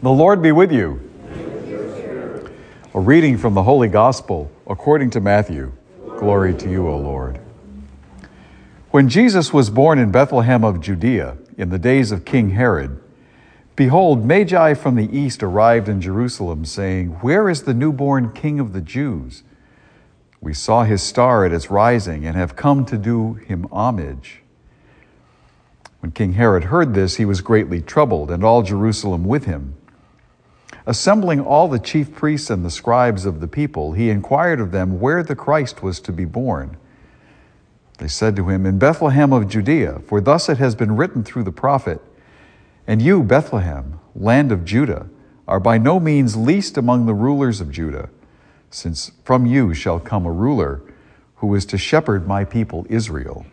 The Lord be with you. A reading from the Holy Gospel according to Matthew. Glory to you, O Lord. When Jesus was born in Bethlehem of Judea in the days of King Herod, behold, Magi from the east arrived in Jerusalem, saying, Where is the newborn King of the Jews? We saw his star at its rising and have come to do him homage. When King Herod heard this, he was greatly troubled, and all Jerusalem with him. Assembling all the chief priests and the scribes of the people, he inquired of them where the Christ was to be born. They said to him, In Bethlehem of Judea, for thus it has been written through the prophet, And you, Bethlehem, land of Judah, are by no means least among the rulers of Judah, since from you shall come a ruler who is to shepherd my people Israel.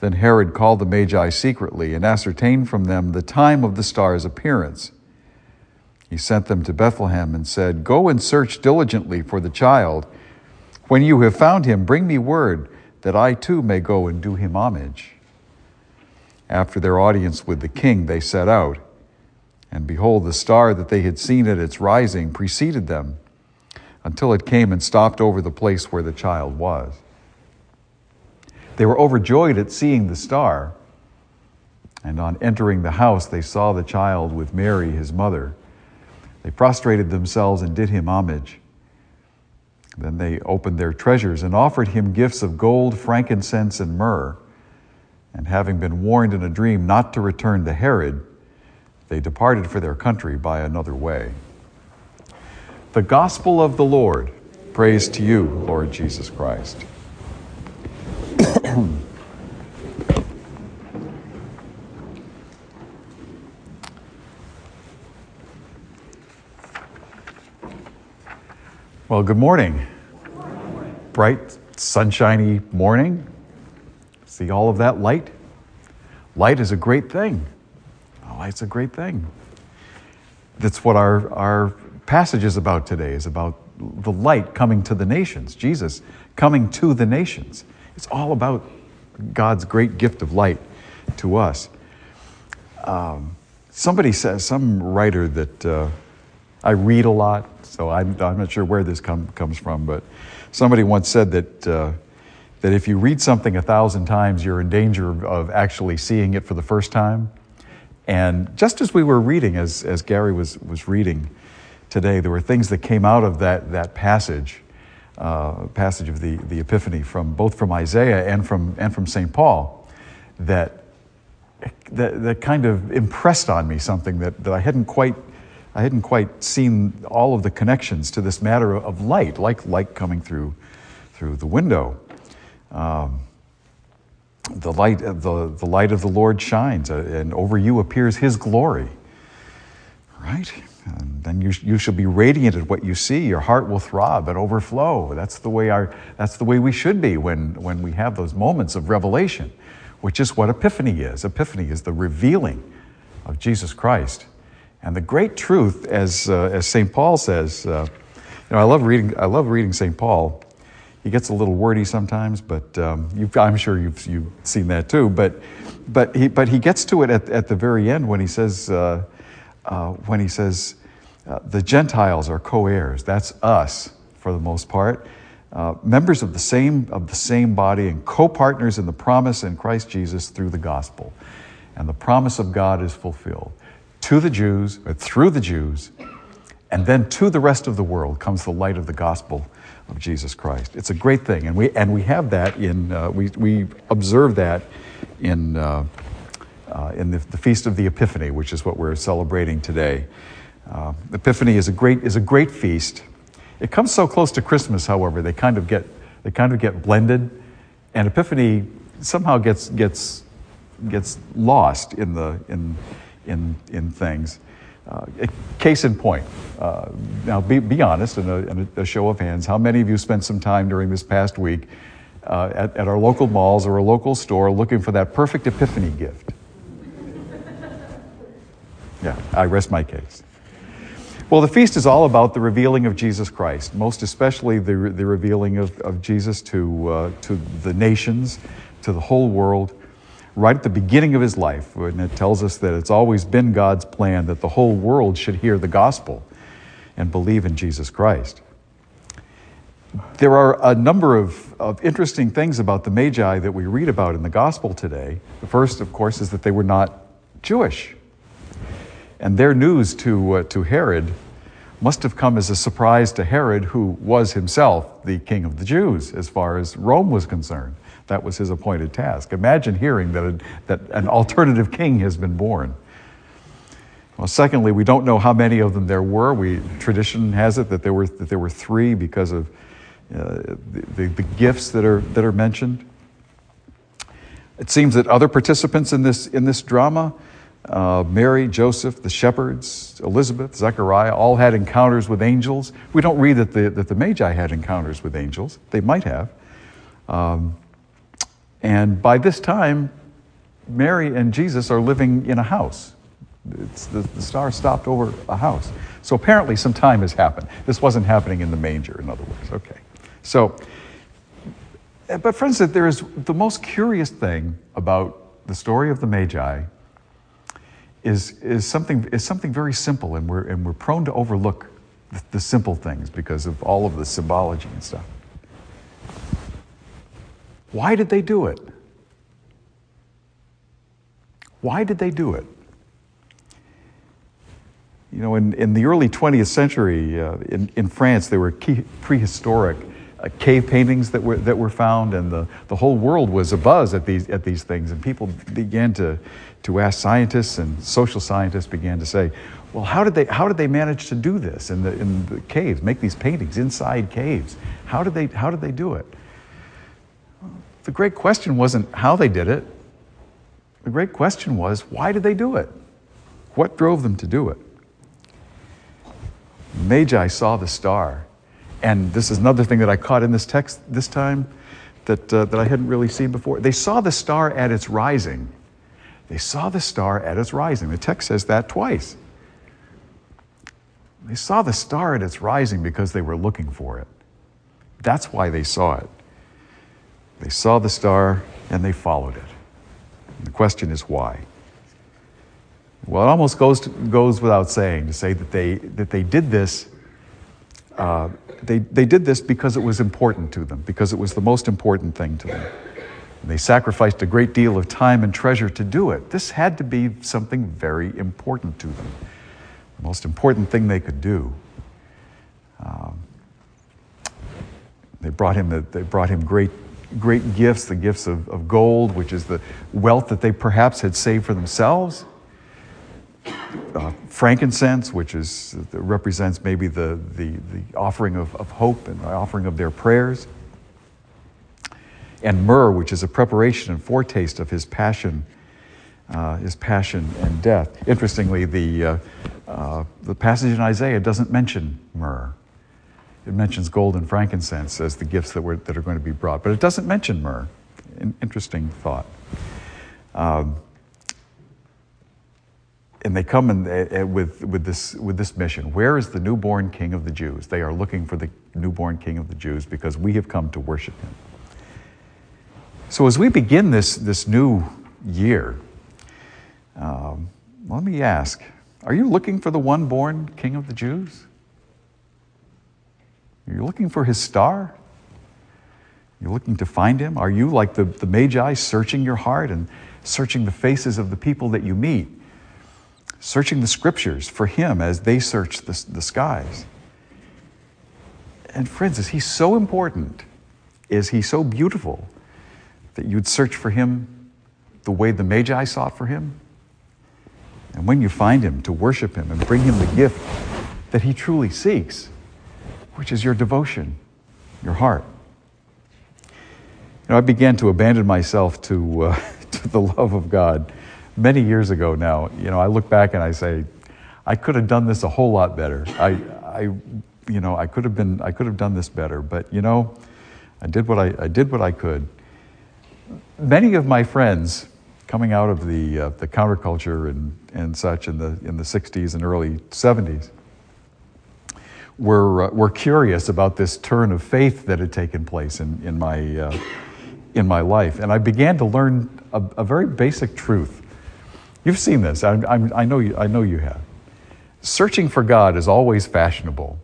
Then Herod called the Magi secretly and ascertained from them the time of the star's appearance. He sent them to Bethlehem and said, Go and search diligently for the child. When you have found him, bring me word that I too may go and do him homage. After their audience with the king, they set out. And behold, the star that they had seen at its rising preceded them until it came and stopped over the place where the child was. They were overjoyed at seeing the star. And on entering the house, they saw the child with Mary, his mother. They prostrated themselves and did him homage. Then they opened their treasures and offered him gifts of gold, frankincense, and myrrh. And having been warned in a dream not to return to Herod, they departed for their country by another way. The Gospel of the Lord. Praise to you, Lord Jesus Christ. Well, good morning. Bright, sunshiny morning. See all of that light? Light is a great thing. Oh, light's a great thing. That's what our, our passage is about today, is about the light coming to the nations, Jesus coming to the nations. It's all about God's great gift of light to us. Um, somebody says, some writer that uh, I read a lot, so I'm, I'm not sure where this com- comes from, but somebody once said that, uh, that if you read something a thousand times, you're in danger of, of actually seeing it for the first time. And just as we were reading, as, as Gary was, was reading today, there were things that came out of that, that passage, uh, passage of the, the Epiphany, from, both from Isaiah and from, and from St. Paul, that, that, that kind of impressed on me something that, that I hadn't quite I hadn't quite seen all of the connections to this matter of light, like light coming through, through the window. Um, the light, the, the light of the Lord shines, uh, and over you appears His glory. Right? And then you, you shall be radiant at what you see. Your heart will throb and overflow. That's the way our, that's the way we should be when, when we have those moments of revelation, which is what Epiphany is. Epiphany is the revealing of Jesus Christ and the great truth, as, uh, as St. Paul says, uh, you know, I love reading, I love reading St. Paul. He gets a little wordy sometimes, but um, I'm sure you've, you've seen that too. But, but, he, but he gets to it at, at the very end when he says, uh, uh when he says uh, the Gentiles are co-heirs. That's us for the most part. Uh, members of the same of the same body and co-partners in the promise in Christ Jesus through the gospel, and the promise of God is fulfilled to the Jews, through the Jews, and then to the rest of the world comes the light of the gospel of Jesus Christ. It's a great thing, and we and we have that in uh, we we observe that in uh, uh, in the, the, feast of the Epiphany, which is what we're celebrating today. Uh, Epiphany is a great is a great feast. It comes so close to Christmas, however, they kind of get they kind of get blended, and Epiphany somehow gets gets gets lost in the in in, in things. Uh, case in point, uh, now be, be honest, in a, a, show of hands, how many of you spent some time during this past week uh, at, at our local malls or a local store looking for that perfect epiphany gift? yeah, I rest my case. Well, the feast is all about the revealing of Jesus Christ, most especially the, the revealing of, of Jesus to, uh, to the nations, to the whole world right at the beginning of his life, and it tells us that it's always been God's plan that the whole world should hear the gospel and believe in Jesus Christ. There are a number of, of interesting things about the Magi that we read about in the gospel today. The first, of course, is that they were not Jewish. And their news to, uh, to Herod must have come as a surprise to Herod, who was himself the king of the Jews as far as Rome was concerned. That was his appointed task. Imagine hearing that, a, that an alternative king has been born. Well, secondly, we don't know how many of them there were. We, tradition has it that there were, that there were three because of uh, the, the gifts that are, that are mentioned. It seems that other participants in this, in this drama uh, Mary, Joseph, the shepherds, Elizabeth, Zechariah, all had encounters with angels. We don't read that the, that the Magi had encounters with angels. They might have. Um, and by this time, Mary and Jesus are living in a house. The, the, star stopped over a house. So apparently, some time has happened. This wasn't happening in the manger, in other words. Okay. So, eh, but friends, there is the most curious thing about the story of the Magi is, is, something, is something very simple, and we're, and we're prone to overlook the, the simple things because of all of the symbology and stuff. Why did they do it? Why did they do it? You know, in, in the early 20th century, uh, in, in France, there were prehistoric uh, cave paintings that were, that were found, and the, the whole world was abuzz at these, at these things. And people began to, to ask scientists, and social scientists began to say, well, how did they, how did they manage to do this in the, in the caves, make these paintings inside caves? How did, they, how did they do it? The great question wasn't how they did it. The great question was, why did they do it? What drove them to do it? Magi saw the star and this is another thing that I caught in this text this time that, uh, that I hadn't really seen before. They saw the star at its rising. They saw the star at its rising. The text says that twice. They saw the star at its rising because they were looking for it. That's why they saw it. They saw the star and they followed it. And the question is why? Well, it almost goes, to, goes without saying to say that they, that they did this uh, they, they did this because it was important to them, because it was the most important thing to them. They sacrificed a great deal of time and treasure to do it. This had to be something very important to them, the most important thing they could do. Um, they brought him, the, they brought him great, great gifts, the gifts of, of gold, which is the wealth that they perhaps had saved for themselves uh, frankincense, which is, represents maybe the, the, the offering of, of hope and the offering of their prayers, and myrrh, which is a preparation and foretaste of his passion, uh, his passion and death. Interestingly, the, uh, uh, the passage in Isaiah doesn't mention myrrh. It mentions gold and frankincense as the gifts that, were, that are going to be brought, but it doesn't mention myrrh. An interesting thought. Um, and they come in, uh, with, with, this, with this mission Where is the newborn king of the Jews? They are looking for the newborn king of the Jews because we have come to worship him. So, as we begin this, this new year, um, let me ask Are you looking for the one born king of the Jews? Are you looking for his star? You're looking to find him? Are you like the, the Magi searching your heart and searching the faces of the people that you meet? searching the scriptures for him as they search the, the skies. And friends, is he so important? Is he so beautiful that you'd search for him the way the Magi sought for him? And when you find him, to worship him and bring him the gift that he truly seeks, which is your devotion, your heart. You know, I began to abandon myself to, uh, to the love of God many years ago now, you know, I look back and I say, I could have done this a whole lot better. I, I, you know, I could have been, I could have done this better. But you know, I did what I, I did what I could. Many of my friends, coming out of the uh, the counterculture and and such in the in the '60s and early '70s, were uh, were curious about this turn of faith that had taken place in in my. Uh, in my life, and I began to learn a, a very basic truth. You've seen this, I, I, I, know you, I know you have. Searching for God is always fashionable.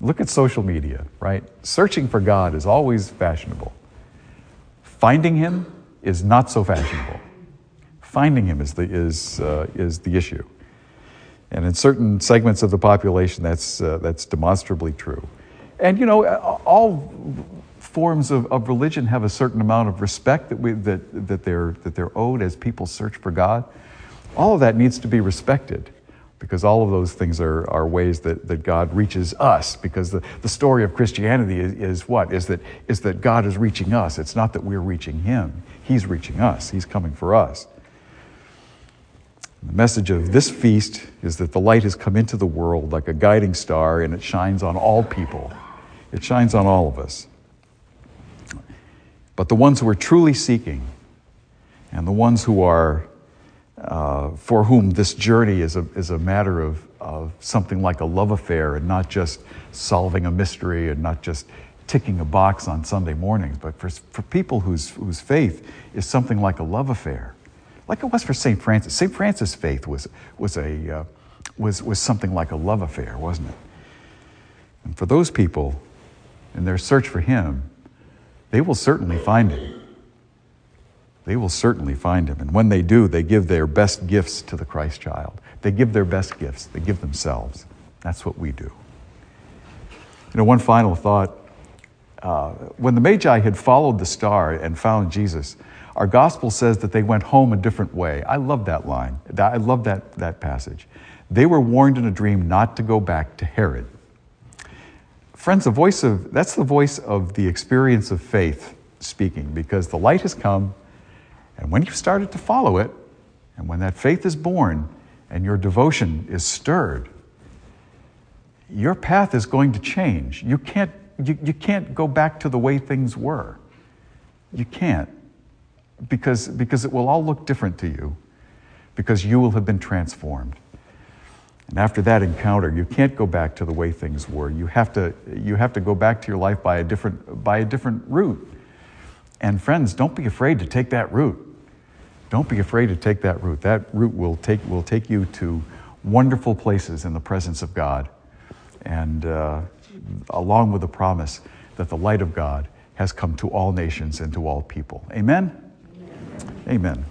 Look at social media, right? Searching for God is always fashionable. Finding Him is not so fashionable. Finding Him is the, is, uh, is the issue. And in certain segments of the population, that's, uh, that's demonstrably true. And you know, all forms of, of religion have a certain amount of respect that, we, that, that, they're, that they're owed as people search for God. All of that needs to be respected because all of those things are, are ways that, that God reaches us. Because the, the story of Christianity is, is what? Is that, is that God is reaching us. It's not that we're reaching Him, He's reaching us, He's coming for us. The message of this feast is that the light has come into the world like a guiding star and it shines on all people. It shines on all of us. But the ones who are truly seeking and the ones who are, uh, for whom this journey is a, is a matter of, of something like a love affair and not just solving a mystery and not just ticking a box on Sunday mornings, but for, for people whose, whose faith is something like a love affair like it was for St. Francis. St. Francis' faith was, was, a, uh, was, was something like a love affair, wasn't it? And for those people, in their search for him, they will certainly find him. They will certainly find him. And when they do, they give their best gifts to the Christ child. They give their best gifts, they give themselves. That's what we do. You know, one final thought. Uh, when the Magi had followed the star and found Jesus, our gospel says that they went home a different way. I love that line. I love that, that passage. They were warned in a dream not to go back to Herod. Friends, the voice of that's the voice of the experience of faith speaking, because the light has come, and when you've started to follow it, and when that faith is born and your devotion is stirred, your path is going to change. You can't, you, you can't go back to the way things were. You can't because, because it will all look different to you, because you will have been transformed. And after that encounter, you can't go back to the way things were. You have to, you have to go back to your life by a, different, by a different route. And friends, don't be afraid to take that route. Don't be afraid to take that route. That route will take, will take you to wonderful places in the presence of God. And uh, along with the promise that the light of God has come to all nations and to all people. Amen? Amen.